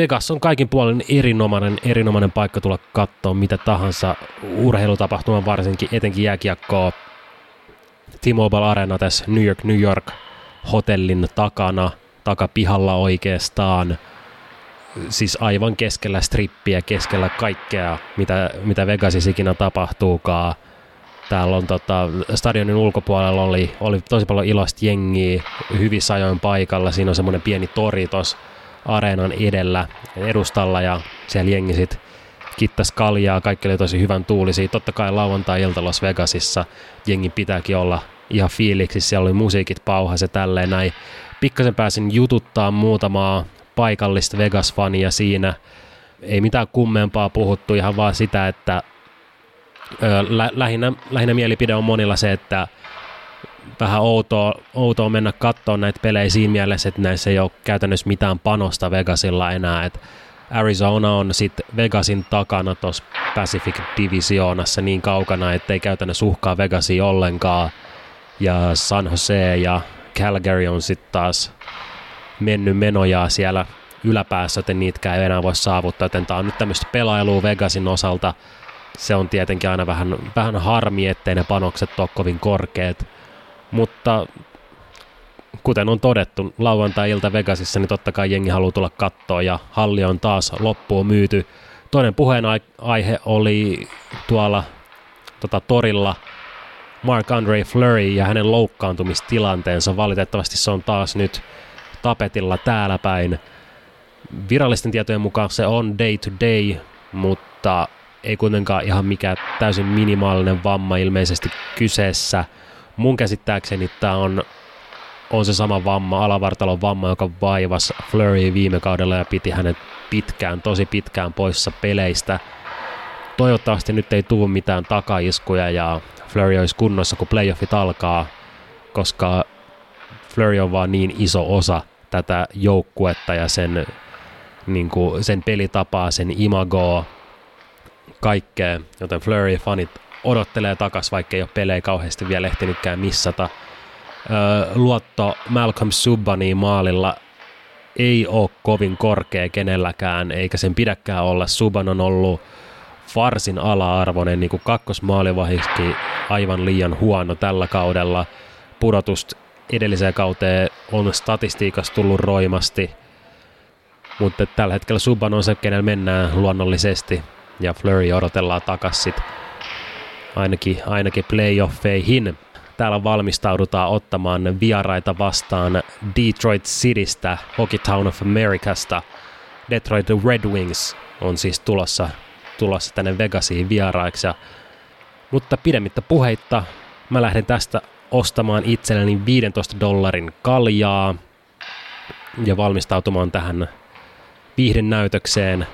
Vegas on kaikin puolin erinomainen, erinomainen paikka tulla katsoa mitä tahansa urheilutapahtuman varsinkin, etenkin jääkiekkoa. T-Mobile Arena tässä New York, New York hotellin takana, takapihalla oikeastaan. Siis aivan keskellä strippiä, keskellä kaikkea, mitä, mitä Vegasissa ikinä tapahtuukaan. Täällä on tota, stadionin ulkopuolella oli, oli tosi paljon iloista jengiä hyvissä ajoin paikalla. Siinä on semmoinen pieni tori tuossa areenan edellä edustalla ja siellä jengi sit kittas kaljaa, kaikki oli tosi hyvän tuulisia. Totta kai lauantai-ilta Las Vegasissa jengi pitääkin olla ihan fiiliksissä, siellä oli musiikit pauhas ja tälleen näin. Pikkasen pääsin jututtaa muutamaa paikallista Vegas-fania siinä. Ei mitään kummempaa puhuttu, ihan vaan sitä, että ö, lä- lähinnä, lähinnä mielipide on monilla se, että vähän outoa, outoa mennä katsomaan näitä pelejä siinä mielessä, että näissä ei ole käytännössä mitään panosta Vegasilla enää. Et Arizona on sitten Vegasin takana tuossa Pacific Divisionassa niin kaukana, että ei käytännössä uhkaa Vegasia ollenkaan. Ja San Jose ja Calgary on sitten taas mennyt menojaa siellä yläpäässä, joten niitäkään ei enää voi saavuttaa, joten tämä on nyt tämmöistä pelailua Vegasin osalta. Se on tietenkin aina vähän, vähän harmi, ettei ne panokset ole kovin korkeat mutta kuten on todettu, lauantai-ilta Vegasissa, niin totta kai jengi haluaa tulla kattoon ja halli on taas loppuun myyty. Toinen puheenaihe oli tuolla tota, torilla Mark Andre Fleury ja hänen loukkaantumistilanteensa. Valitettavasti se on taas nyt tapetilla täällä päin. Virallisten tietojen mukaan se on day to day, mutta ei kuitenkaan ihan mikään täysin minimaalinen vamma ilmeisesti kyseessä – mun käsittääkseni tämä on, on se sama vamma, alavartalon vamma, joka vaivasi Flurry viime kaudella ja piti hänet pitkään, tosi pitkään poissa peleistä. Toivottavasti nyt ei tule mitään takaiskuja ja Flurry olisi kunnossa, kun playoffit alkaa, koska Flurry on vaan niin iso osa tätä joukkuetta ja sen, niin kuin, sen pelitapaa, sen imagoa, kaikkea, joten Flurry-fanit odottelee takas, vaikka ei ole pelejä kauheasti vielä ehtinytkään missata. Luotto Malcolm Subbaniin maalilla ei ole kovin korkea kenelläkään, eikä sen pidäkään olla. Subban on ollut varsin ala-arvoinen, niin kuin kakkosmaalivahiksi aivan liian huono tällä kaudella. Pudotusta edelliseen kauteen on statistiikassa tullut roimasti, mutta tällä hetkellä Subban on se, kenellä mennään luonnollisesti, ja Flurry odotellaan takaisin ainakin, ainakin playoffeihin. Täällä valmistaudutaan ottamaan vieraita vastaan Detroit Citystä, Hockey Town of Americasta. Detroit Red Wings on siis tulossa, tulossa tänne Vegasiin vieraiksi. Mutta pidemmittä puheitta mä lähden tästä ostamaan itselleni 15 dollarin kaljaa ja valmistautumaan tähän viihdenäytökseen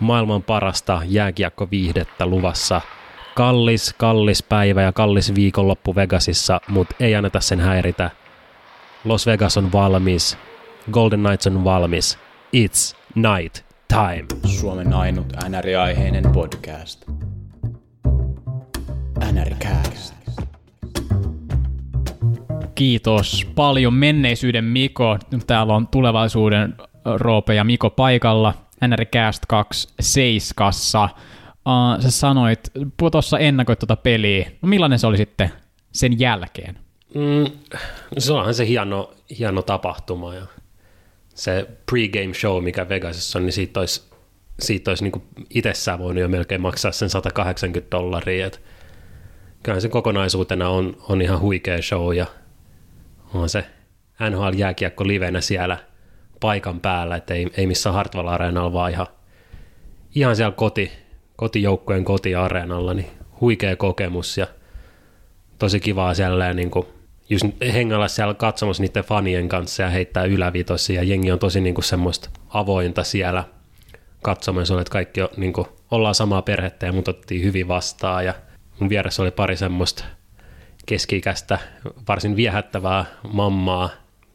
maailman parasta jääkiekkoviihdettä luvassa – kallis, kallis päivä ja kallis viikonloppu Vegasissa, mutta ei anneta sen häiritä. Los Vegas on valmis. Golden Knights on valmis. It's night time. Suomen ainut NR-aiheinen podcast. NRCast. Kiitos paljon menneisyyden Miko. Täällä on tulevaisuuden Roope ja Miko paikalla. NRCast 2 seiskassa uh, sä sanoit, tuossa ennakoit tuota peliä. No millainen se oli sitten sen jälkeen? Mm, se onhan se hieno, hieno tapahtuma ja se pregame show, mikä Vegasissa on, niin siitä olisi, siitä olisi niin itsessään voinut jo melkein maksaa sen 180 dollaria. Et kyllähän se kokonaisuutena on, on ihan huikea show ja on se NHL-jääkiekko livenä siellä paikan päällä, että ei, ei missään Hartwall Areenalla, vaan ihan, ihan siellä koti, kotijoukkojen kotiareenalla, niin huikea kokemus ja tosi kivaa siellä niin kuin, just hengalla siellä katsomassa niiden fanien kanssa ja heittää ylävitosia ja jengi on tosi niin kuin semmoista avointa siellä katsomassa, että kaikki on, niin kuin, ollaan samaa perhettä ja mut otettiin hyvin vastaan ja mun vieressä oli pari semmoista keski-ikäistä, varsin viehättävää mammaa,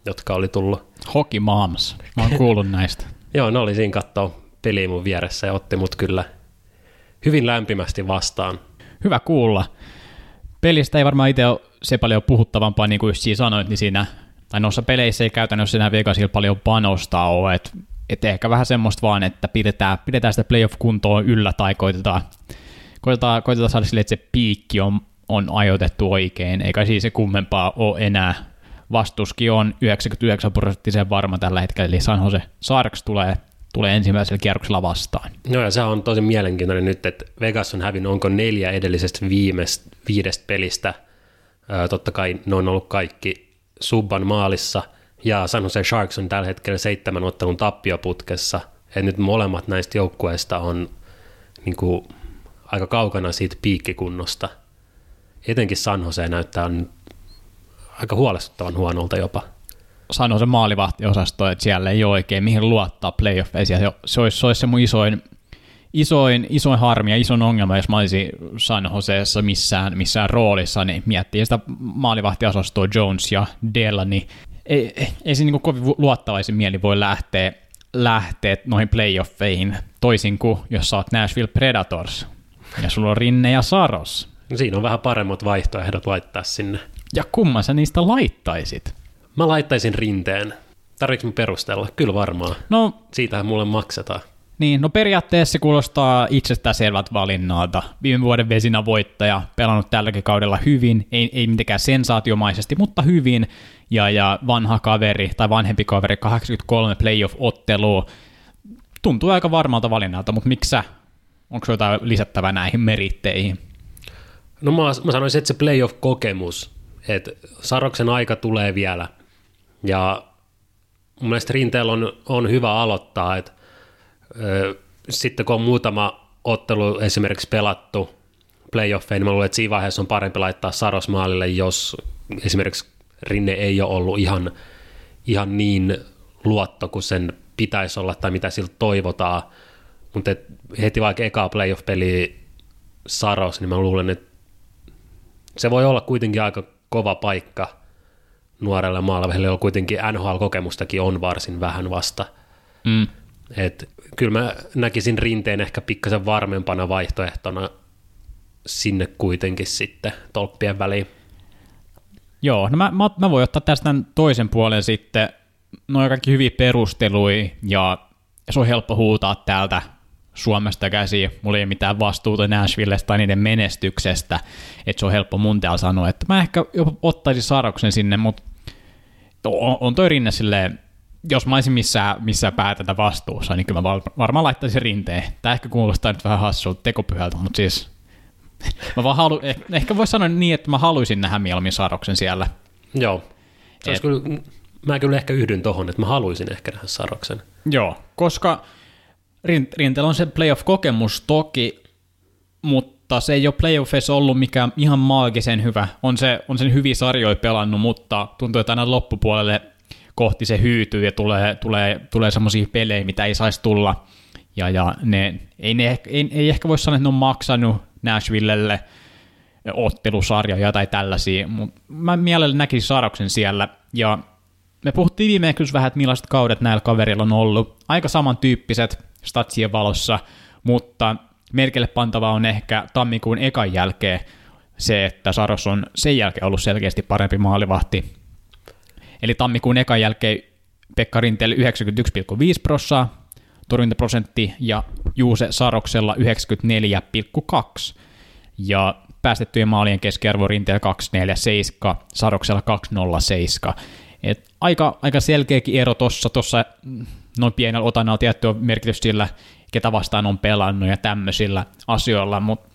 jotka oli tullut. Hockey Moms, mä oon kuullut näistä. Joo, ne oli siinä katsoa peliä mun vieressä ja otti mut kyllä hyvin lämpimästi vastaan. Hyvä kuulla. Pelistä ei varmaan itse ole se paljon puhuttavampaa, niin kuin siinä sanoit, niin siinä, tai noissa peleissä ei käytännössä enää Vegasilla paljon panostaa ole, että että ehkä vähän semmoista vaan, että pidetään, pidetään sitä playoff-kuntoa yllä tai koitetaan, koitetaan, koitetaan saada sille, että se piikki on, on ajoitettu oikein, eikä siis se kummempaa ole enää. Vastuskin on 99 prosenttisen varma tällä hetkellä, eli San Jose Sharks tulee, tulee ensimmäisellä kierroksella vastaan. No ja se on tosi mielenkiintoinen nyt, että Vegas on hävinnyt onko neljä edellisestä viimeistä, viidestä pelistä. Ää, totta kai ne on ollut kaikki Subban maalissa, ja San Jose Sharks on tällä hetkellä seitsemän ottelun tappioputkessa. Et nyt molemmat näistä joukkueista on niin kuin, aika kaukana siitä piikkikunnosta. Etenkin San Jose näyttää aika huolestuttavan huonolta jopa. Sano se maalivahtiosasto, että siellä ei ole oikein mihin luottaa playoffeissa. Se, se, olisi, se olisi se mun isoin, isoin, isoin harmi ja isoin ongelma, jos mä olisin San Joseessa missään, missään roolissa, niin miettii sitä maalivahtiosastoa Jones ja Della, niin ei, ei, ei se niin kovin luottavaisin mieli voi lähteä, lähteä noihin playoffeihin, toisin kuin jos sä oot Nashville Predators, ja sulla on Rinne ja Saros. No siinä on vähän paremmat vaihtoehdot laittaa sinne. Ja kumman sä niistä laittaisit? Mä laittaisin rinteen. Tarvitsen perustella? Kyllä varmaan. No, Siitähän mulle maksetaan. Niin, no periaatteessa se kuulostaa itsestäänselvät valinnalta. Viime vuoden vesinä voittaja, pelannut tälläkin kaudella hyvin, ei, ei mitenkään sensaatiomaisesti, mutta hyvin, ja, ja vanha kaveri tai vanhempi kaveri, 83 playoff-ottelua. Tuntuu aika varmalta valinnalta, mutta miksi sä? Onko jotain lisättävää näihin meritteihin? No mä, mä sanoisin, että se playoff-kokemus, että Saroksen aika tulee vielä, ja mun mielestä Rinteellä on, on hyvä aloittaa, että ö, sitten kun on muutama ottelu esimerkiksi pelattu playoffeihin, niin mä luulen, että siinä vaiheessa on parempi laittaa Saros maalille, jos esimerkiksi Rinne ei ole ollut ihan, ihan niin luotto kuin sen pitäisi olla tai mitä siltä toivotaan, mutta heti vaikka ekaa playoff-peliä Saros, niin mä luulen, että se voi olla kuitenkin aika kova paikka nuorelle maalaiselle, jolla kuitenkin NHL-kokemustakin on varsin vähän vasta. Mm. Et kyllä mä näkisin rinteen ehkä pikkasen varmempana vaihtoehtona sinne kuitenkin sitten tolppien väliin. Joo, no mä, mä, mä voin ottaa tästä tämän toisen puolen sitten. Noin kaikki hyviä perustelui ja se on helppo huutaa täältä Suomesta käsi. Mulla ei ole mitään vastuuta Nashvillesta tai niiden menestyksestä, että se on helppo mun täällä sanoa, että mä ehkä jopa ottaisin Saroksen sinne, mutta on, on toi rinne silleen, jos mä olisin missään, missään päätätä vastuussa, niin kyllä mä varmaan laittaisin rinteen. Tämä ehkä kuulostaa nyt vähän hassulta tekopyhältä, mutta siis mä vaan halu, eh, ehkä voisi sanoa niin, että mä haluaisin nähdä mieluummin Saroksen siellä. Joo. Se Et, kyllä, mä kyllä ehkä yhdyn tohon, että mä haluaisin ehkä nähdä Saroksen. Joo, koska Rinteellä on se playoff-kokemus toki, mutta se ei ole playoffeissa ollut mikään ihan maagisen hyvä. On, se, on sen hyviä sarjoja pelannut, mutta tuntuu, että aina loppupuolelle kohti se hyytyy ja tulee, tulee, tulee semmoisia pelejä, mitä ei saisi tulla. Ja, ja ne, ei, ne, ei, ei ehkä voi sanoa, että ne on maksanut Nashvillelle ottelusarjoja tai tällaisia, mutta mä mielellä näkisin Saroksen siellä. Ja me puhuttiin viimeksi vähän, että millaiset kaudet näillä kaverilla on ollut. Aika samantyyppiset statsien valossa, mutta merkille pantava on ehkä tammikuun ekan jälkeen se, että Saros on sen jälkeen ollut selkeästi parempi maalivahti. Eli tammikuun ekan jälkeen Pekka Rinteelle 91,5 prossaa, torjuntaprosentti ja Juuse Saroksella 94,2. Ja päästettyjen maalien keskiarvo Rinteellä 247, Saroksella 207. Et aika, aika selkeäkin ero tuossa, tuossa noin pienellä otannalla tiettyä merkitys sillä, ketä vastaan on pelannut ja tämmöisillä asioilla, mutta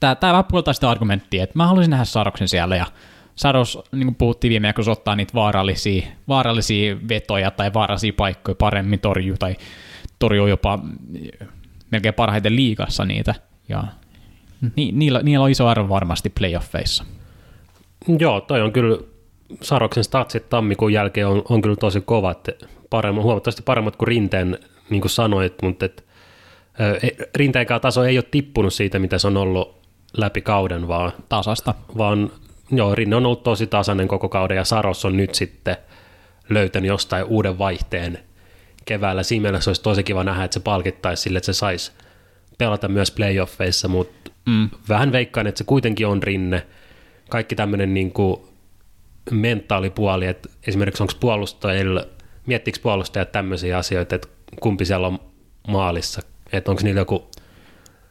tämä, tämä vähän puoltaa sitä argumenttia, että mä haluaisin nähdä Saroksen siellä ja Saros, niin kuin puhuttiin viime aikoina, ottaa niitä vaarallisia, vaarallisia vetoja tai vaarallisia paikkoja paremmin torjuu tai torjuu jopa melkein parhaiten liigassa niitä ja ni, niillä, niillä on iso arvo varmasti playoffeissa. Joo, toi on kyllä Saroksen statsit tammikuun jälkeen on, on kyllä tosi kovat, paremmat, huomattavasti paremmat kuin Rinteen, niin kuin sanoit, mutta et, e, Rinteenkaan taso ei ole tippunut siitä, mitä se on ollut läpi kauden, vaan... Tasasta. Vaan, joo, Rinne on ollut tosi tasainen koko kauden, ja Saros on nyt sitten löytänyt jostain uuden vaihteen keväällä. Siinä mielessä olisi tosi kiva nähdä, että se palkittaisi sille, että se saisi pelata myös playoffeissa, mutta mm. vähän veikkaan, että se kuitenkin on Rinne. Kaikki tämmöinen niin kuin mentaalipuoli, että esimerkiksi onko puolustajilla Miettikö puolustajat tämmöisiä asioita, että kumpi siellä on maalissa? Että onko niillä joku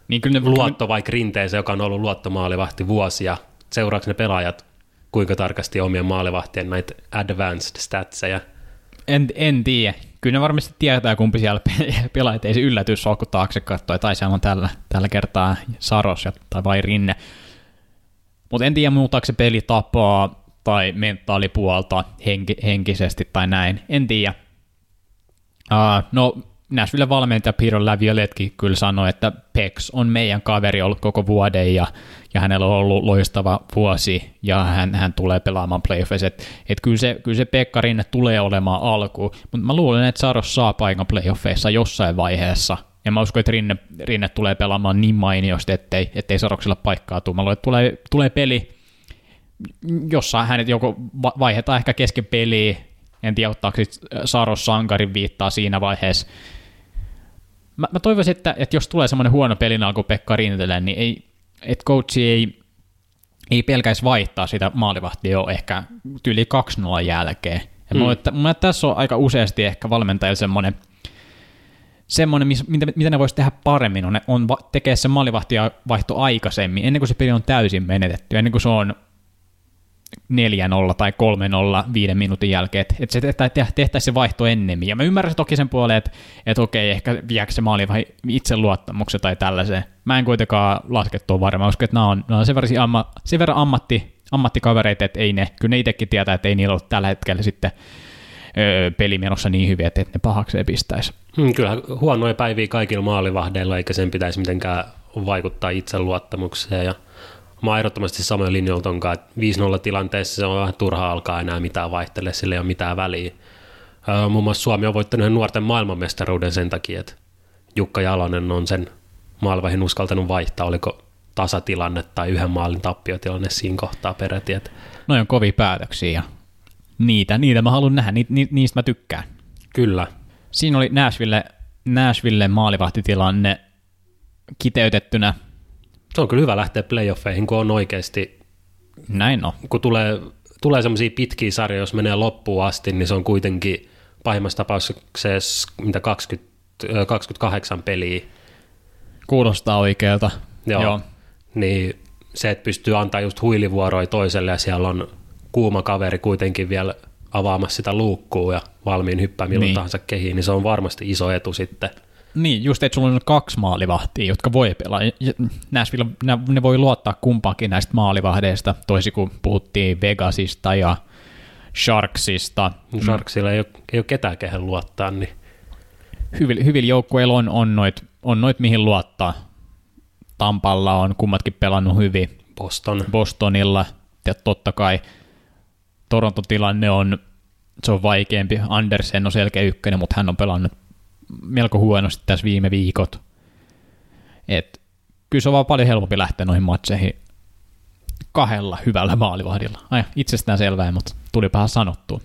Niin kyllä ne, luotto vaikka rinteeseen, joka on ollut luottomaalivahti vuosia? Seuraako ne pelaajat kuinka tarkasti omien maalivahtien näitä advanced statseja? En, en tiedä. Kyllä ne varmasti tietää, kumpi siellä pe- pelaa, ettei se yllätys ole, kun taakse katsoo, tai siellä on tällä, tällä kertaa Saros ja- tai vai Rinne. Mutta en tiedä, muuttaako se peli tapaa tai mentaalipuolta henki, henkisesti tai näin. En tiedä. Uh, no, Nashville valmentaja Piero Lavioletkin kyllä sanoi, että Pex on meidän kaveri ollut koko vuoden ja, ja hänellä on ollut loistava vuosi ja hän, hän tulee pelaamaan playoffeissa. Et, et kyllä, se, kyllä se Pekka Rinne tulee olemaan alku, mutta mä luulen, että Saros saa paikan playoffeissa jossain vaiheessa. Ja mä uskon, että Rinne, Rinne tulee pelaamaan niin mainiosti, ettei, ettei Saroksella paikkaa tule. Mä luulen, että tulee, tulee peli, jossa hänet joko va- vaihdetaan ehkä kesken peliä, en tiedä ottaako sit Saros Sankarin viittaa siinä vaiheessa. Mä, mä toivoisin, että, että jos tulee semmoinen huono pelin alku Pekka Rintele, niin ei, että coachi ei, ei pelkäisi vaihtaa sitä maalivahtia jo ehkä tyyli 2-0 jälkeen. Ja mm. että, mun mielestä tässä on aika useasti ehkä valmentajilla semmoinen, semmoinen mitä, mitä ne voisi tehdä paremmin, on, on tekee se maalivahtia vaihto aikaisemmin, ennen kuin se peli on täysin menetetty, ennen kuin se on 4-0 tai 3-0 viiden minuutin jälkeen, että et se tehtäisiin tehtäisi se vaihto ennemmin. Ja mä ymmärrän toki sen puoleen, että et okei, ehkä viekö se maali vai itseluottamuksen tai tällaiseen. Mä en kuitenkaan laske tuon varmaan, koska että nämä on, nämä on sen, verran amma, sen verran ammatti, ammattikavereita, että ei ne, kyllä ne itsekin tietää, että ei niillä ole tällä hetkellä sitten öö, peli menossa niin hyviä, että ne pahakseen pistäisi. Hmm, kyllä huonoja päiviä kaikilla maalivahdeilla, eikä sen pitäisi mitenkään vaikuttaa itseluottamukseen. Ja mä oon ehdottomasti samoin linjoilla tonkaan, että 5-0 tilanteessa se on vähän turha alkaa enää mitään vaihtele, sillä ei ole mitään väliä. Öö, muun muassa Suomi on voittanut nuorten maailmanmestaruuden sen takia, että Jukka Jalonen on sen maalivahin uskaltanut vaihtaa, oliko tasatilanne tai yhden maalin tappiotilanne siinä kohtaa peräti. Että Noin on kovia päätöksiä ja niitä, niitä mä haluan nähdä, ni, ni, niistä mä tykkään. kyllä, Siinä oli Nashville, Nashville maalivahtitilanne kiteytettynä. Se on kyllä hyvä lähteä playoffeihin, kun on oikeasti Näin on. kun tulee, tulee semmoisia pitkiä sarjoja, jos menee loppuun asti, niin se on kuitenkin pahimmassa tapauksessa mitä 20, ö, 28 peliä. Kuulostaa oikealta. Joo. Joo. Niin se, että pystyy antaa just huilivuoroja toiselle ja siellä on kuuma kaveri kuitenkin vielä avaamassa sitä luukkua ja valmiin hyppää milloin niin. tahansa kehiin, niin se on varmasti iso etu sitten. Niin, just että sulla on kaksi maalivahtia, jotka voi pelaa. Nashville, ne, voi luottaa kumpaakin näistä maalivahdeista, toisin kuin puhuttiin Vegasista ja Sharksista. Sharksilla ei ole, ei ole ketään kehen luottaa, niin Hyvillä, hyvillä joukkueilla on, on, noit, on noit, mihin luottaa. Tampalla on kummatkin pelannut hyvin. Boston. Bostonilla, ja totta kai Toronton tilanne on, se on vaikeampi. Andersen on selkeä ykkönen, mutta hän on pelannut melko huonosti tässä viime viikot. Et, kyllä se on vaan paljon helpompi lähteä noihin matseihin kahdella hyvällä maalivahdilla. Ai, itsestään selvää, mutta tulipahan sanottua.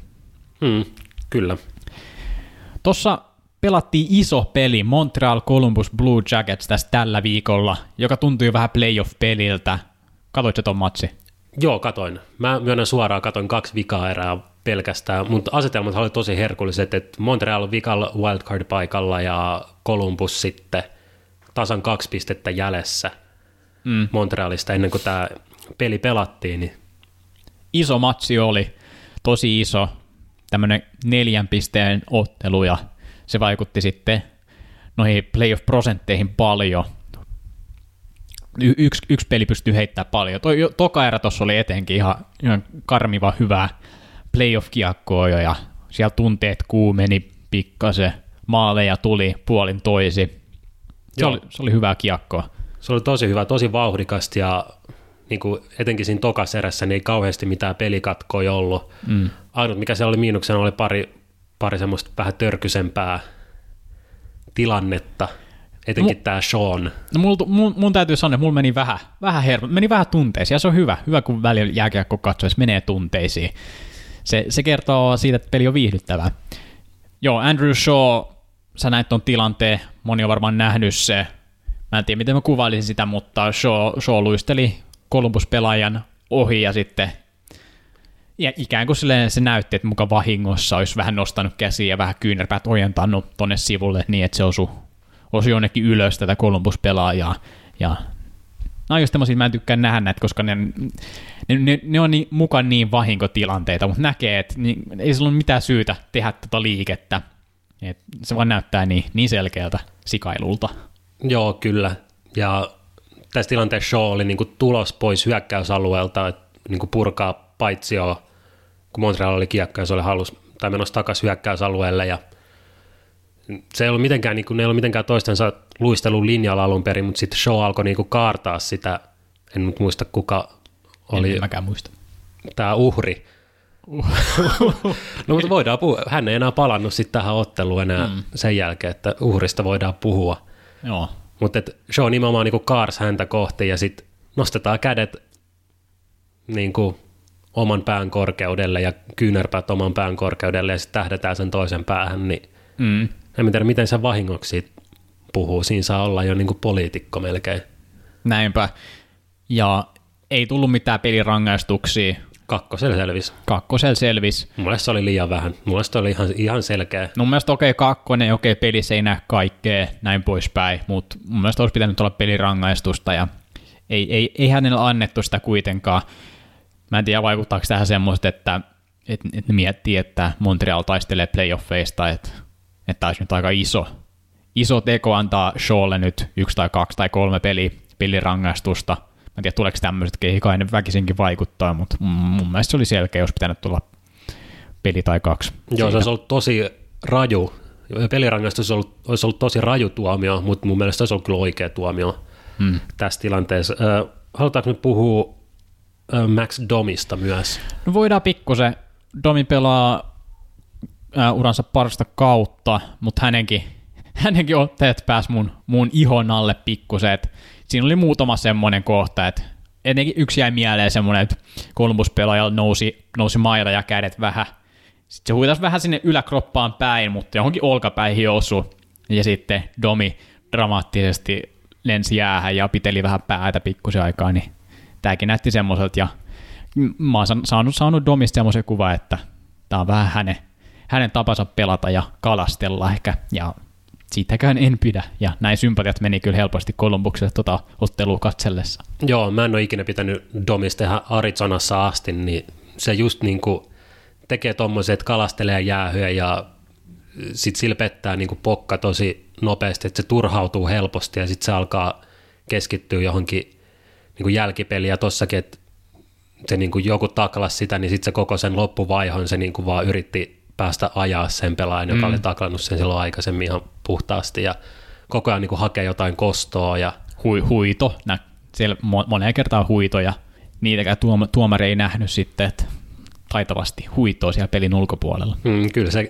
Hmm, kyllä. Tuossa pelattiin iso peli Montreal Columbus Blue Jackets tässä tällä viikolla, joka tuntui vähän playoff-peliltä. Katoitko ton matsi? Joo, katoin. Mä myönnän suoraan, katoin kaksi vikaa erää pelkästään, mutta asetelmat oli tosi herkulliset, että Montreal on vikalla wildcard-paikalla ja Columbus sitten tasan kaksi pistettä jäljessä Mm. Montrealista ennen kuin tämä peli pelattiin, niin iso matsi oli, tosi iso, tämmöinen neljän pisteen ottelu ja se vaikutti sitten noihin playoff-prosentteihin paljon. Y- yksi, yksi peli pystyy heittämään paljon. Toi, toka erä tuossa oli etenkin ihan, ihan karmiva hyvää playoff-kiekkoa jo ja siellä tunteet kuumeni pikkasen, maaleja tuli puolin toisi. Se, Joo. oli, se oli hyvää kiekkoa. se oli tosi hyvä, tosi vauhdikasta ja niin kuin etenkin siinä tokaserässä niin ei kauheasti mitään pelikatkoja ollut. Mm. Ainut mikä se oli miinuksena oli pari, pari semmoista vähän törkysempää tilannetta, etenkin Mu- tämä Sean. No mul, mun, mun täytyy sanoa, että mulla meni vähän, vähän hermo, meni vähän tunteisiin, ja se on hyvä, hyvä kun välillä jääkiekko katsoessa menee tunteisiin. Se, se kertoo siitä, että peli on viihdyttävää. Joo, Andrew Shaw, sä näit ton tilanteen, moni on varmaan nähnyt se. Mä en tiedä, miten mä kuvailisin sitä, mutta Shaw, Shaw luisteli Columbus-pelaajan ohi ja sitten ja ikään kuin silleen se näytti, että muka vahingossa olisi vähän nostanut käsiä ja vähän kyynärpäät ojentanut tonne sivulle niin, että se osui, osui jonnekin ylös tätä Columbus-pelaajaa. Ja No just tämmöisiä, mä en tykkää nähdä näitä, koska ne, ne, ne, ne on niin, mukaan niin vahinkotilanteita, mutta näkee, että niin, ei sillä ole mitään syytä tehdä tätä liikettä. Et se vaan näyttää niin, niin selkeältä sikailulta. Joo, kyllä. Ja tässä tilanteessa Shaw oli niin kuin tulos pois hyökkäysalueelta, että niin kuin purkaa paitsioa, kun Montreal oli kiekko ja se oli halus, tai menossa takaisin hyökkäysalueelle ja se ei ollut mitenkään, niin kuin, ne ei ollut mitenkään toistensa luistelun linjalla alun perin, mutta sitten show alkoi niin kuin kaartaa sitä, en nyt muista kuka oli En mäkään muista. tämä uhri. no mutta voidaan puhua, hän ei enää palannut sitten tähän otteluun enää mm. sen jälkeen, että uhrista voidaan puhua. Joo. Mutta show nimenomaan niin kuin kaars häntä kohti ja sitten nostetaan kädet niin kuin oman pään korkeudelle ja kyynärpäät oman pään korkeudelle ja sitten tähdetään sen toisen päähän, niin Mm. En tiedä, miten se vahingoksi puhuu. Siinä saa olla jo niin kuin poliitikko melkein. Näinpä. Ja ei tullut mitään pelirangaistuksia. Kakkosella selvisi. Kakkosel selvis. Mulle se oli liian vähän. Mulle se oli ihan, ihan selkeä. Mun mielestä okei okay, kakkonen, okei okay, pelissä ei näe kaikkea, näin poispäin, mutta mun mielestä olisi pitänyt olla pelirangaistusta ja ei, ei, ei hänellä annettu sitä kuitenkaan. Mä en tiedä vaikuttaako tähän semmoista, että, että, että ne miettii, että Montreal taistelee playoffeista, että, että tämä olisi nyt aika iso, iso teko antaa Shawlle nyt yksi tai kaksi tai kolme peli, pelirangaistusta. Mä en tiedä, tuleeko tämmöiset kehikainen väkisinkin vaikuttaa, mutta mun mielestä se oli selkeä, jos pitänyt tulla peli tai kaksi. Joo, se olisi ollut tosi raju. Pelirangaistus olisi ollut, olisi ollut tosi raju tuomio, mutta mun mielestä se olisi ollut kyllä oikea tuomio Hmm. tässä tilanteessa. Halutaanko nyt puhua Max Domista myös? No voidaan pikkusen. Domi pelaa uransa parasta kautta, mutta hänenkin, hänenkin otteet pääsi mun, mun ihon alle pikkusen. Siinä oli muutama semmoinen kohta, että etenkin yksi jäi mieleen semmoinen, että Columbus-pelaajalla nousi, nousi maita ja kädet vähän. Sitten se huitasi vähän sinne yläkroppaan päin, mutta johonkin olkapäihin osui. Ja sitten Domi dramaattisesti lensi jäähän ja piteli vähän päätä pikkusen aikaa, niin tämäkin näytti semmoiselta. Ja mä oon saanut, saanut Domista semmoisen kuvan, että tämä on vähän hänen, hänen tapansa pelata ja kalastella ehkä. Ja siitäkään en pidä. Ja näin sympatiat meni kyllä helposti Kolumbukselle tota ottelua katsellessa. Joo, mä en ole ikinä pitänyt Domista tehdä Arizonassa asti, niin se just niin kuin tekee tommoset, että kalastelee jäähyä ja sitten sillä pettää niin kuin pokka tosi nopeasti, että se turhautuu helposti ja sitten se alkaa keskittyä johonkin niin kuin jälkipeliin ja tossakin, että se niin kuin joku taklas sitä, niin sitten se koko sen loppuvaihon se niin kuin vaan yritti päästä ajaa sen pelaajan, joka Mm. oli taklannut sen silloin aikaisemmin ihan puhtaasti ja koko ajan niin kuin hakee jotain kostoa ja Hui, huito, nä, siellä mo- moneen kertaan huito ja niitäkään tuom- tuomari ei nähnyt sitten, että taitavasti huitoa siellä pelin ulkopuolella. Mm, kyllä se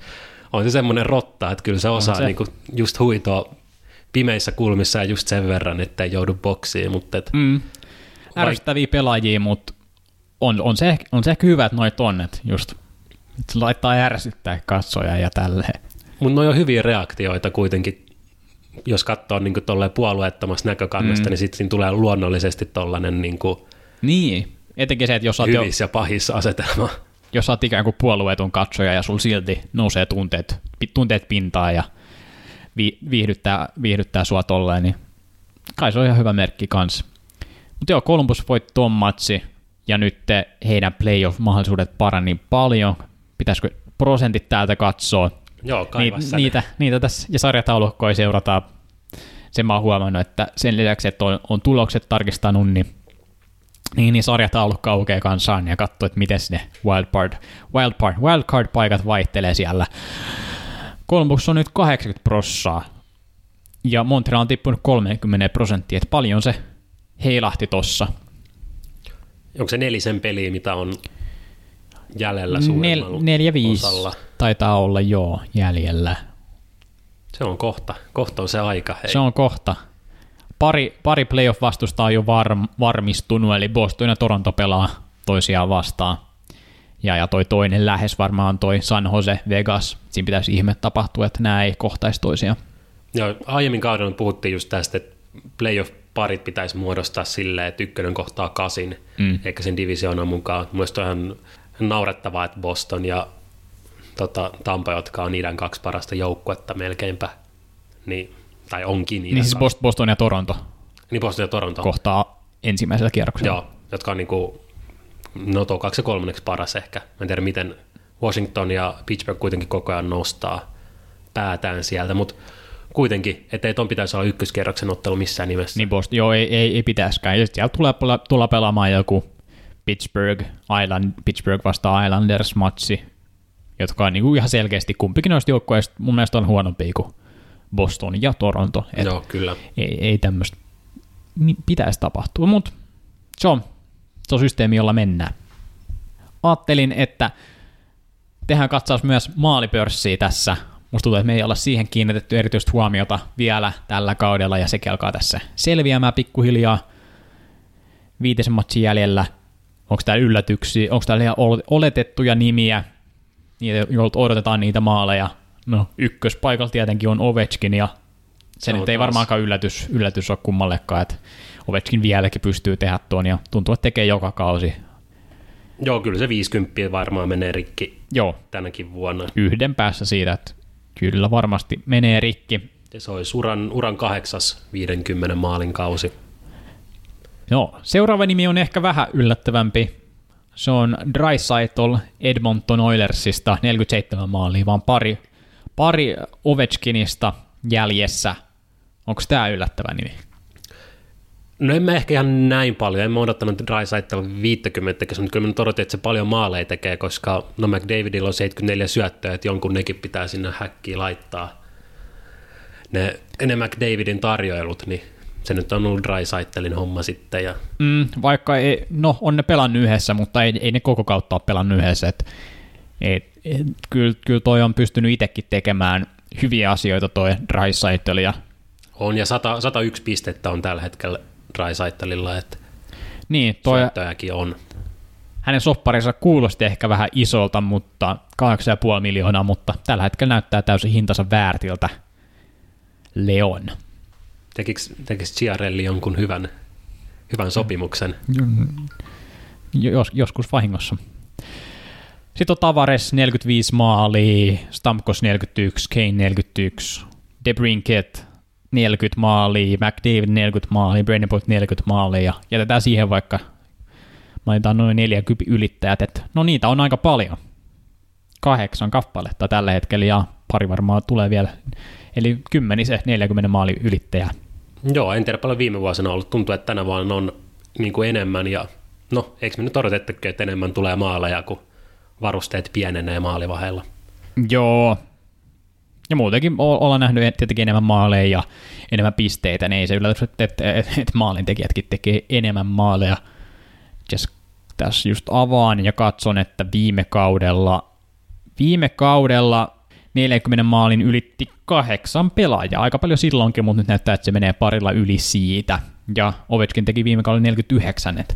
on se semmoinen rotta, että kyllä se osaa se. niinku just huitoa pimeissä kulmissa ja just sen verran, että ei joudu boksiin, mutta et, Mm. Ärsyttäviä pelaajia, mutta on, on, se, on se ehkä hyvä, että noit on, että just se laittaa ärsyttää katsoja ja tälleen. mut ne on hyviä reaktioita kuitenkin, jos katsoo niinku tolleen puolueettomasta näkökannasta, mm. niin sitten siinä tulee luonnollisesti tollainen niinku Niin, etenkin se, että jos jo, hyvissä ja pahissa asetelma. jos oot ikään kuin puolueetun katsoja ja sul silti nousee tunteet, tunteet pintaan ja vi, viihdyttää, viihdyttää sua tolleen, niin kai se on ihan hyvä merkki kanssa. Mutta joo, Columbus voitti ton matsi, ja nyt heidän playoff-mahdollisuudet parani paljon. Pitäisikö prosentit täältä katsoa? Joo, Ni, niitä, niitä tässä, ja sarjataulukkoja seurataan. Sen mä oon huomannut, että sen lisäksi, että on, on tulokset tarkistanut, niin niin, niin sarjataulukko aukeaa kansaan ja katsoo, että miten ne wildcard, wildcard, wildcard-paikat vaihtelee siellä. Columbus on nyt 80 prossaa ja Montreal on tippunut 30 prosenttia, että paljon se heilahti tossa. Onko se nelisen peliä, mitä on jäljellä Nel, neljä viisi osalla? taitaa olla joo jäljellä. Se on kohta. Kohta on se aika. Hei. Se on kohta. Pari, pari playoff-vastusta on jo varm, varmistunut, eli Boston ja Toronto pelaa toisiaan vastaan. Ja, ja toi toinen lähes varmaan toi San Jose, Vegas. Siinä pitäisi ihme tapahtua, että nämä ei kohtaisi toisiaan. Joo, aiemmin kaudella puhuttiin just tästä, että playoff-parit pitäisi muodostaa silleen, että ykkönen kohtaa kasin, mm. eikä sen divisioonan mukaan. Mielestäni on ihan naurettavaa, että Boston ja tota, Tampa, jotka on niiden kaksi parasta joukkuetta melkeinpä, niin, tai onkin niiden Niin siis kaksi. Bost- Boston ja Toronto Niin Boston ja Toronto. kohtaa ensimmäisellä kierroksella. Joo, jotka on niinku, no tuo kaksi ja kolmanneksi paras ehkä. Mä en tiedä, miten Washington ja Pittsburgh kuitenkin koko ajan nostaa päätään sieltä, mutta kuitenkin, ettei ton pitäisi olla ykköskierroksen ottelu missään nimessä. Niin Boston, joo, ei, ei, ei pitäisikään. Ja sitten sieltä tulee, tulla pelaamaan joku Pittsburgh, Island, Pittsburgh vastaan Islanders-matsi, jotka on niinku ihan selkeästi kumpikin noista joukkueista mun mielestä on huonompi kuin Boston ja Toronto. Et Joo, kyllä. ei, ei tämmöistä pitäisi tapahtua, mutta se on, se on systeemi, jolla mennään. Ajattelin, että tehdään katsaus myös maalipörssiä tässä. Musta tuntuu, että me ei olla siihen kiinnitetty erityistä huomiota vielä tällä kaudella, ja sekin alkaa tässä selviämään pikkuhiljaa. Viitisen matsin jäljellä. Onko täällä yllätyksiä, onko täällä ihan oletettuja nimiä, niitä, joilta odotetaan niitä maaleja. No, ykköspaikalla tietenkin on Ovechkin, ja se, Se nyt ei taas- varmaankaan yllätys, yllätys ole kummallekaan, että Ovechkin vieläkin pystyy tehdä tuon, ja tuntuu, että tekee joka kausi. Joo, kyllä se 50 varmaan menee rikki Joo, tänäkin vuonna. yhden päässä siitä, että kyllä varmasti menee rikki. Se olisi uran, uran kahdeksas 50 maalin kausi. Joo, seuraava nimi on ehkä vähän yllättävämpi. Se on Dreisaitl Edmonton Oilersista, 47 maalia, vaan pari, pari Ovechkinista jäljessä. Onko tämä yllättävä nimi? No en mä ehkä ihan näin paljon. En mä odottanut Drysaitel 50, mutta kyllä mä odotin, että se paljon maaleja tekee, koska no McDavidilla on 74 syöttöä, että jonkun nekin pitää sinne häkkiin laittaa. Ne, ne McDavidin tarjoilut, niin se nyt on ollut Drysaitelin homma sitten. Ja Mm, vaikka ei, no on ne pelannut yhdessä, mutta ei, ei ne koko kautta ole pelannut yhdessä. Et, et, et, kyllä, kyllä toi on pystynyt itsekin tekemään hyviä asioita toi Dreisaitl ja on, ja 100, 101 pistettä on tällä hetkellä Drysaitelilla, että niin, toi, syöttöjäkin on. hänen sopparinsa kuulosti ehkä vähän isolta, mutta 8,5 miljoonaa, mutta tällä hetkellä näyttää täysin hintansa väärtiltä. Leon. Tekikö, tekikö Ciarelli jonkun hyvän, hyvän sopimuksen? Jos, joskus vahingossa. Sitten on Tavares 45 maalia, Stamkos 41, Kane 41, DeBrinket 40 maalia, McDavid 40 maalia, Brandon Point 40 maalia jätetään siihen vaikka mainitaan noin 40 ylittäjät, että no niitä on aika paljon. Kahdeksan kappaletta tällä hetkellä ja pari varmaan tulee vielä. Eli kymmenisen 40 maali ylittäjää. Joo, en tiedä paljon viime vuosina ollut. Tuntuu, että tänä vuonna on niin kuin enemmän ja no, eikö me nyt odotettukin, että enemmän tulee maaleja, kun varusteet pienenee maalivahella. Joo. Ja muutenkin ollaan nähnyt tietenkin enemmän maaleja ja enemmän pisteitä, niin ei se yllätys, että, että, että, että maalintekijätkin tekee enemmän maaleja. Just, tässä just avaan ja katson, että viime kaudella, viime kaudella 40 maalin ylitti kahdeksan pelaajaa. Aika paljon silloinkin, mutta nyt näyttää, että se menee parilla yli siitä. Ja Ovechkin teki viime kaudella 49, että,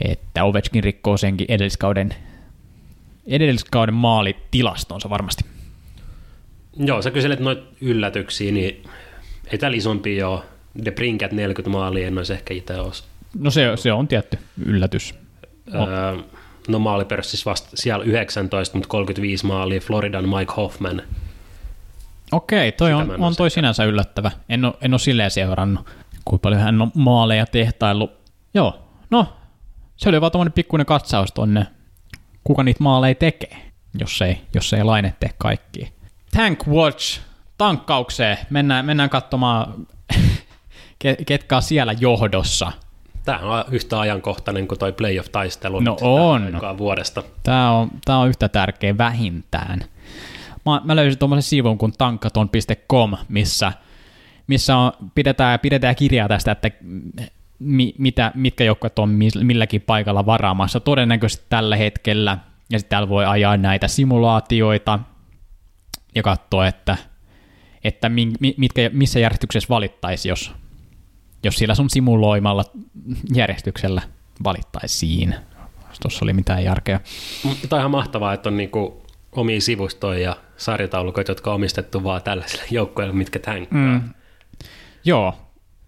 että Ovechkin rikkoo senkin edelliskauden edelliskauden maalitilastonsa varmasti. Joo, sä kyselet noita yllätyksiä, niin ei täällä isompia ole. De Brinkat 40 maalia, en olisi ehkä itse olisi. No se, se on tietty yllätys. Öö, no maalipörssissä vasta siellä 19, mutta 35 maalia. Floridan Mike Hoffman. Okei, toi Sitä on, on toi sinänsä yllättävä. En ole, en ole silleen seurannut, kuinka paljon hän on maaleja tehtaillut. Joo, no, se oli vaan tuommoinen pikkuinen katsaus tonne, kuka niitä maaleja tekee, jos ei, jos ei laine tee kaikkia. Tank Watch, tankkaukseen. Mennään, mennään katsomaan, ke- ketkä on siellä johdossa. Tämä on yhtä ajankohtainen kuin toi playoff-taistelu No on. vuodesta. Tämä on, tämä on yhtä tärkeä vähintään. Mä, mä löysin tuommoisen sivun kuin tankaton.com, missä, missä on, pidetään, pidetään kirjaa tästä, että mi, mitä, mitkä joukkueet on milläkin paikalla varaamassa todennäköisesti tällä hetkellä. Ja sitten täällä voi ajaa näitä simulaatioita ja katsoa, että, että mi, mitkä, missä järjestyksessä valittaisi, jos, jos sillä sun simuloimalla järjestyksellä valittaisiin. Tuossa oli mitään järkeä. Mutta on ihan mahtavaa, että on niinku omia sivustoja ja sarjataulukoita, jotka on omistettu vaan tällaisille joukkueille, mitkä tänkää. Mm. Joo.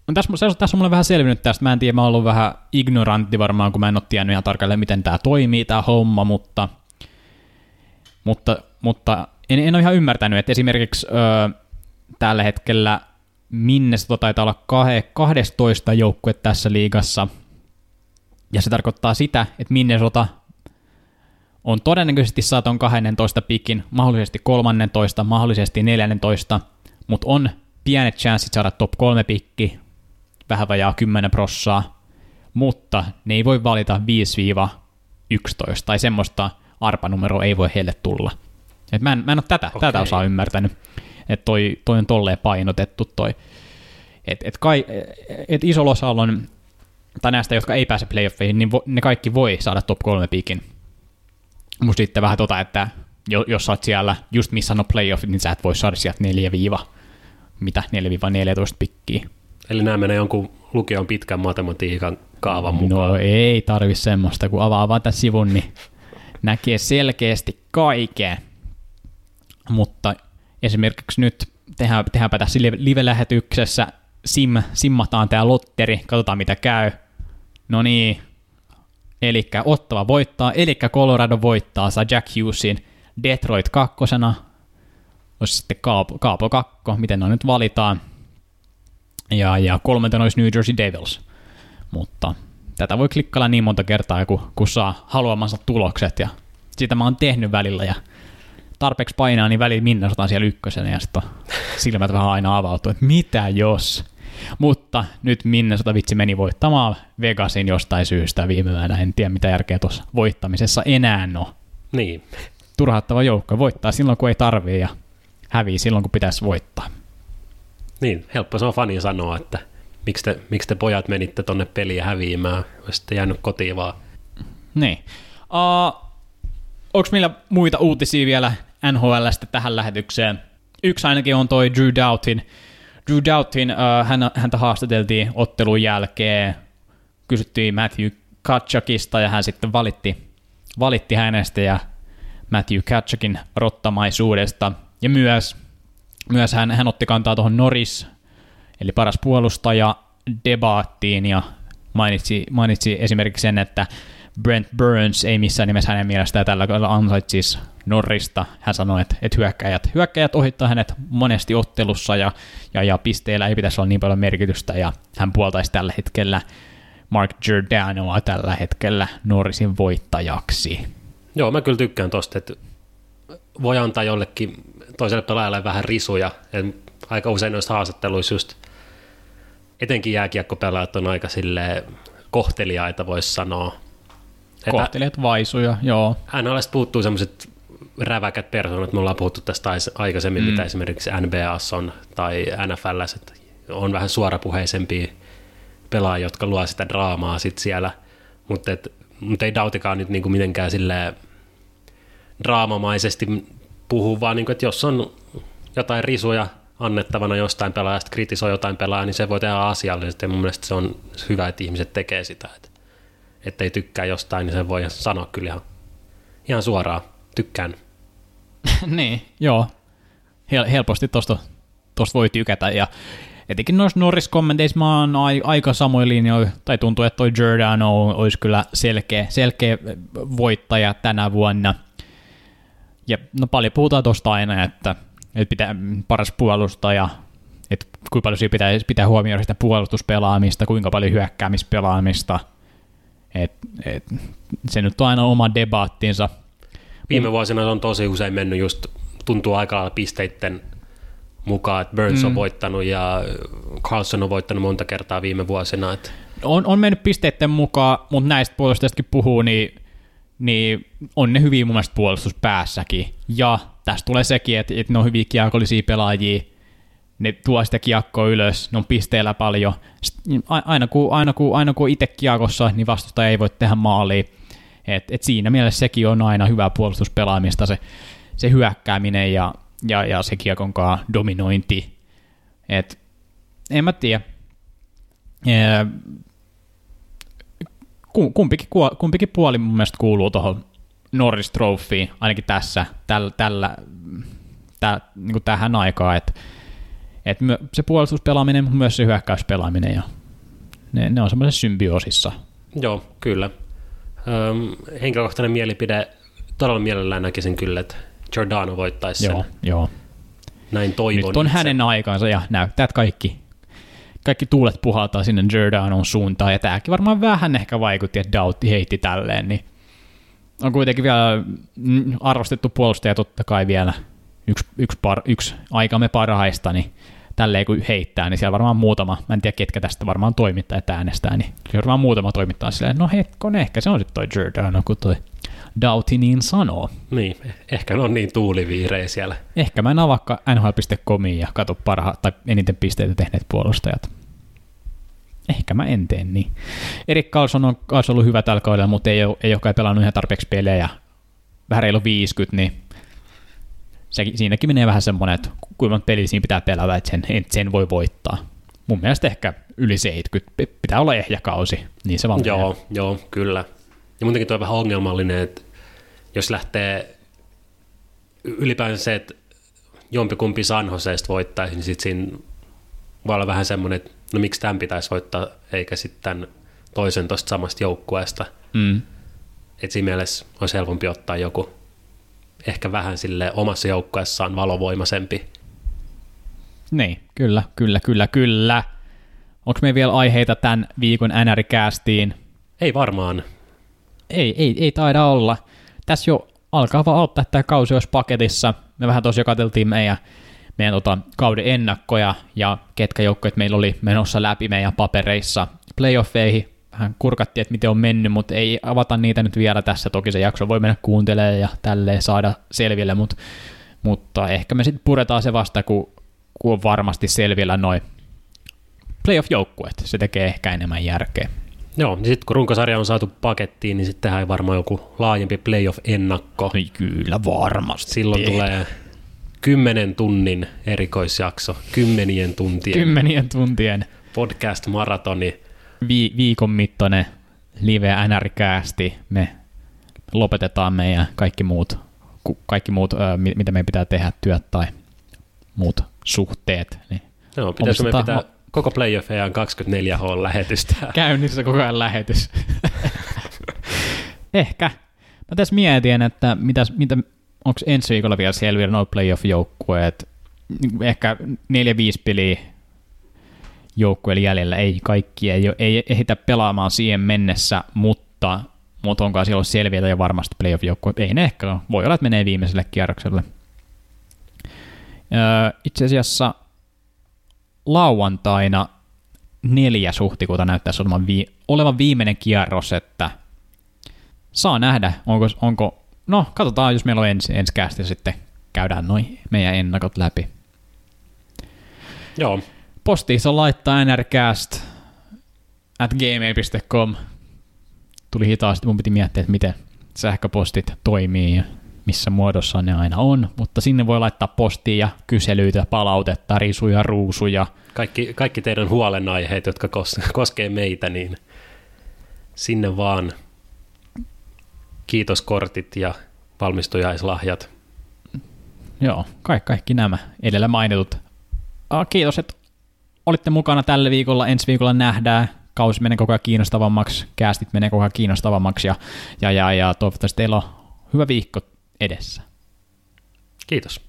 on tässä, tässä on mulle vähän selvinnyt tästä. Mä en tiedä, mä oon ollut vähän ignorantti varmaan, kun mä en ole tiennyt ihan tarkalleen, miten tämä toimii, tämä homma, mutta, mutta, mutta en, en ole ihan ymmärtänyt, että esimerkiksi ö, tällä hetkellä Minnesota taitaa olla 12 joukkue tässä liigassa, ja se tarkoittaa sitä, että Minnesota on todennäköisesti saaton 12 pikin, mahdollisesti 13, mahdollisesti 14, mutta on pienet chanssit saada top 3 pikki, vähän vajaa 10 prossaa, mutta ne ei voi valita 5-11 tai semmoista arpanumeroa ei voi heille tulla. Et mä, en, mä en ole tätä, okay. tätä osaa ymmärtänyt, että toi, toi on tolleen painotettu toi. Et, et, kai, et iso osa on, tai näistä, jotka ei pääse playoffeihin, niin vo, ne kaikki voi saada top 3 piikin. Musta sitten vähän tota, että jos sä oot siellä just missannut playoffit, niin sä et voi saada sieltä 4 mitä 4-14 pikkiä. Eli nämä menee jonkun lukion pitkän matematiikan kaavan no mukaan. No ei tarvi semmoista, kun avaa vaan tämän sivun, niin näkee selkeästi kaiken. Mutta esimerkiksi nyt tehdään, tehdäänpä tässä live-lähetyksessä, sim, simmataan tämä lotteri, katsotaan mitä käy. No niin, eli Ottava voittaa, eli Colorado voittaa, saa Jack Hughesin Detroit kakkosena, olisi sitten Kaapo, Kaapo kakko, miten ne nyt valitaan, ja, ja kolmantena olisi New Jersey Devils. Mutta tätä voi klikkailla niin monta kertaa, kun, kun saa haluamansa tulokset, ja sitä mä oon tehnyt välillä, ja tarpeeksi painaa, niin väliin minne otetaan siellä ykkösenä, ja sitten silmät vähän aina avautuu, että mitä jos? Mutta nyt Minnesota vitsi meni voittamaan Vegasin jostain syystä viime yönä. En tiedä mitä järkeä tuossa voittamisessa enää on. Niin. Turhauttava joukko. Voittaa silloin kun ei tarvii ja hävii silloin kun pitäisi voittaa. Niin, helppo se on fani sanoa, että miksi te, miksi te pojat menitte tonne peliä häviämään, olisitte jäänyt kotiin vaan. Niin. Uh, Onko meillä muita uutisia vielä NHLstä tähän lähetykseen? Yksi ainakin on toi Drew Doubtin. Drew Doubtin, uh, hän, häntä haastateltiin ottelun jälkeen, kysyttiin Matthew Katchakista ja hän sitten valitti, valitti hänestä ja Matthew Katchakin rottamaisuudesta. Ja myös myös hän, hän otti kantaa tuohon Norris, eli paras puolustaja, debaattiin ja mainitsi, mainitsi esimerkiksi sen, että Brent Burns ei missään nimessä hänen mielestään tällä kaudella ansaitsisi Norrista. Hän sanoi, että, että hyökkäjät, hyökkäjät ohittaa hänet monesti ottelussa ja, ja, ja pisteillä ei pitäisi olla niin paljon merkitystä ja hän puoltaisi tällä hetkellä Mark Giordanoa tällä hetkellä Norrisin voittajaksi. Joo, mä kyllä tykkään tosta, että voi antaa jollekin toiselle pelaajalle vähän risuja. Et aika usein noissa haastatteluissa just etenkin jääkiekkopelaajat on aika sille kohteliaita, voisi sanoa. Kohtelijat vaisuja, joo. NLS puuttuu semmoiset räväkät persoonat, me ollaan puhuttu tästä aikaisemmin, mm. mitä esimerkiksi NBAs on tai NFLs, että on vähän suorapuheisempia pelaajia, jotka luo sitä draamaa sit siellä, mutta, mutta ei Dautikaan nyt niinku mitenkään silleen draamamaisesti puhuu, vaan niin kuin, että jos on jotain risuja annettavana jostain pelaajasta, kritisoi jotain pelaajaa, niin se voi tehdä asiallisesti. Ja mun mielestä se on hyvä, että ihmiset tekee sitä. Että, että ei tykkää jostain, niin se voi sanoa kyllä ihan, ihan suoraan. Tykkään. niin, joo. Hel- helposti tosta, tosta voi tykätä. Ja etenkin noissa Norris-kommenteissa mä oon aika samoin linjoilla, tai tuntuu, että toi Giordano olisi kyllä selkeä, selkeä voittaja tänä vuonna – ja no paljon puhutaan tuosta aina, että, että pitää paras puolustaja, että kuinka paljon siinä pitää, pitää huomioida sitä puolustuspelaamista, kuinka paljon hyökkäämispelaamista. Et, et, se nyt on aina oma debaattinsa. Viime vuosina on tosi usein mennyt just, tuntuu aika lailla pisteiden mukaan, että Burns mm. on voittanut ja Carlson on voittanut monta kertaa viime vuosina. Että... On, on mennyt pisteiden mukaan, mutta näistä puolustajistakin puhuu, niin niin on ne hyviä mun mielestä puolustuspäässäkin. Ja tästä tulee sekin, että, että ne on hyviä kiekollisia pelaajia, ne tuo sitä kiekkoa ylös, ne on pisteellä paljon. Aina kun, aina kun, aina kun itse kiekossa, niin vastustaja ei voi tehdä maalia. Et, et siinä mielessä sekin on aina hyvä puolustuspelaamista, se, se hyökkääminen ja, ja, ja se kiekonkaan dominointi. Et, en mä tiedä kumpikin, kumpikin puoli mun mielestä kuuluu tuohon Norris Trophyin, ainakin tässä, tällä, tällä tä, niin tähän aikaan, että Et my, se puolustuspelaaminen, mutta myös se hyökkäyspelaaminen. Ja ne, ne on semmoisessa symbioosissa. Joo, kyllä. Öm, henkilökohtainen mielipide, todella mielellään näkisin kyllä, että Giordano voittaisi sen. Joo, joo. Näin toivon Nyt on itse. hänen aikansa ja näyttää, että kaikki, kaikki tuulet puhaltaa sinne Giordanon suuntaan. Ja tämäkin varmaan vähän ehkä vaikutti, että Doughty heitti tälleen. Niin on kuitenkin vielä arvostettu puolustaja totta kai vielä yksi, yksi, par, yksi aikamme parhaista, niin tälleen kun heittää, niin siellä varmaan muutama, mä en tiedä ketkä tästä varmaan toimittajat äänestää, niin siellä varmaan muutama toimittaa silleen, no hetkon, ehkä se on sitten toi Giordano, kun toi Doughty niin sanoo. Niin, ehkä ne on niin tuuliviirejä siellä. Ehkä mä en avaa nhl.comiin ja katso parhaat tai eniten pisteitä tehneet puolustajat. Ehkä mä en tee niin. Erik Carlson on kanssa ollut hyvä tällä kaudella, mutta ei ole, ei ole kai pelannut ihan tarpeeksi pelejä. Vähän reilu 50, niin se, siinäkin menee vähän semmoinen, että kuinka peliä siinä pitää pelata, että sen, että sen voi voittaa. Mun mielestä ehkä yli 70. Pitää olla ehjä kausi, niin se vaan menee. Joo, joo, kyllä. Ja muutenkin tuo on vähän ongelmallinen, että jos lähtee ylipäänsä se, että jompikumpi San Joseesta voittaisi, niin sitten siinä voi olla vähän semmoinen, että no miksi tämän pitäisi voittaa, eikä sitten toisen tuosta samasta joukkueesta. Mm. Että siinä mielessä olisi helpompi ottaa joku ehkä vähän sille omassa joukkueessaan valovoimaisempi. Niin, kyllä, kyllä, kyllä, kyllä. Onko meillä vielä aiheita tämän viikon NR-käästiin? Ei varmaan. Ei, ei, ei taida olla. Tässä jo alkaa vaan ottaa tämä kausi olisi paketissa. Me vähän tosiaan katseltiin meidän, meidän tota, kauden ennakkoja ja ketkä joukkueet meillä oli menossa läpi meidän papereissa playoffeihin. Vähän kurkattiin, että miten on mennyt, mutta ei avata niitä nyt vielä tässä. Toki se jakso voi mennä kuuntelemaan ja tälleen saada selville, mutta, mutta ehkä me sitten puretaan se vasta, kun, kun on varmasti selvillä noin playoff-joukkueet. Se tekee ehkä enemmän järkeä. Joo, niin sitten kun runkosarja on saatu pakettiin, niin sitten tehdään varmaan joku laajempi playoff-ennakko. Ei kyllä varmasti. Silloin tulee kymmenen tunnin erikoisjakso, kymmenien tuntien kymmenien tuntien podcast-maratoni. Vi- viikon mittainen live NR-käästi. Me lopetetaan meidän kaikki muut, kaikki muut mitä meidän pitää tehdä, työt tai muut suhteet. Niin Joo, pitäisikö me pitää koko playoff ajan 24H-lähetystä? käynnissä koko ajan lähetys. Ehkä. Mä tässä mietin, että mitäs, mitä, onko ensi viikolla vielä selvillä noin playoff-joukkueet. Ehkä neljä viisi peliä joukkueella jäljellä. Ei kaikki, ei, ei ehditä pelaamaan siihen mennessä, mutta, mutta onko siellä ollut selviä jo varmasti playoff-joukkueet? Ei ne ehkä ole. Voi olla, että menee viimeiselle kierrokselle. Itse asiassa lauantaina 4. huhtikuuta näyttäisi olevan, vi- olevan viimeinen kierros, että saa nähdä, onko, onko no katsotaan, jos meillä on ensi, ensi kästi sitten käydään noin meidän ennakot läpi. Joo, Postiissa laittaa nrcast at gmail.com. Tuli hitaasti, mun piti miettiä, että miten sähköpostit toimii ja missä muodossa ne aina on, mutta sinne voi laittaa postia ja kyselyitä, palautetta, risuja, ruusuja, kaikki, kaikki teidän huolenaiheet, jotka kos- koskee meitä, niin sinne vaan kiitoskortit ja valmistujaislahjat. Joo, kaikki, kaikki nämä edellä mainitut. Ah, Kiitos, että olitte mukana tällä viikolla. Ensi viikolla nähdään. Kausi menee koko ajan kiinnostavammaksi, käästit menee koko ajan kiinnostavammaksi ja, ja, ja, ja toivottavasti teillä on hyvä viikko edessä. Kiitos.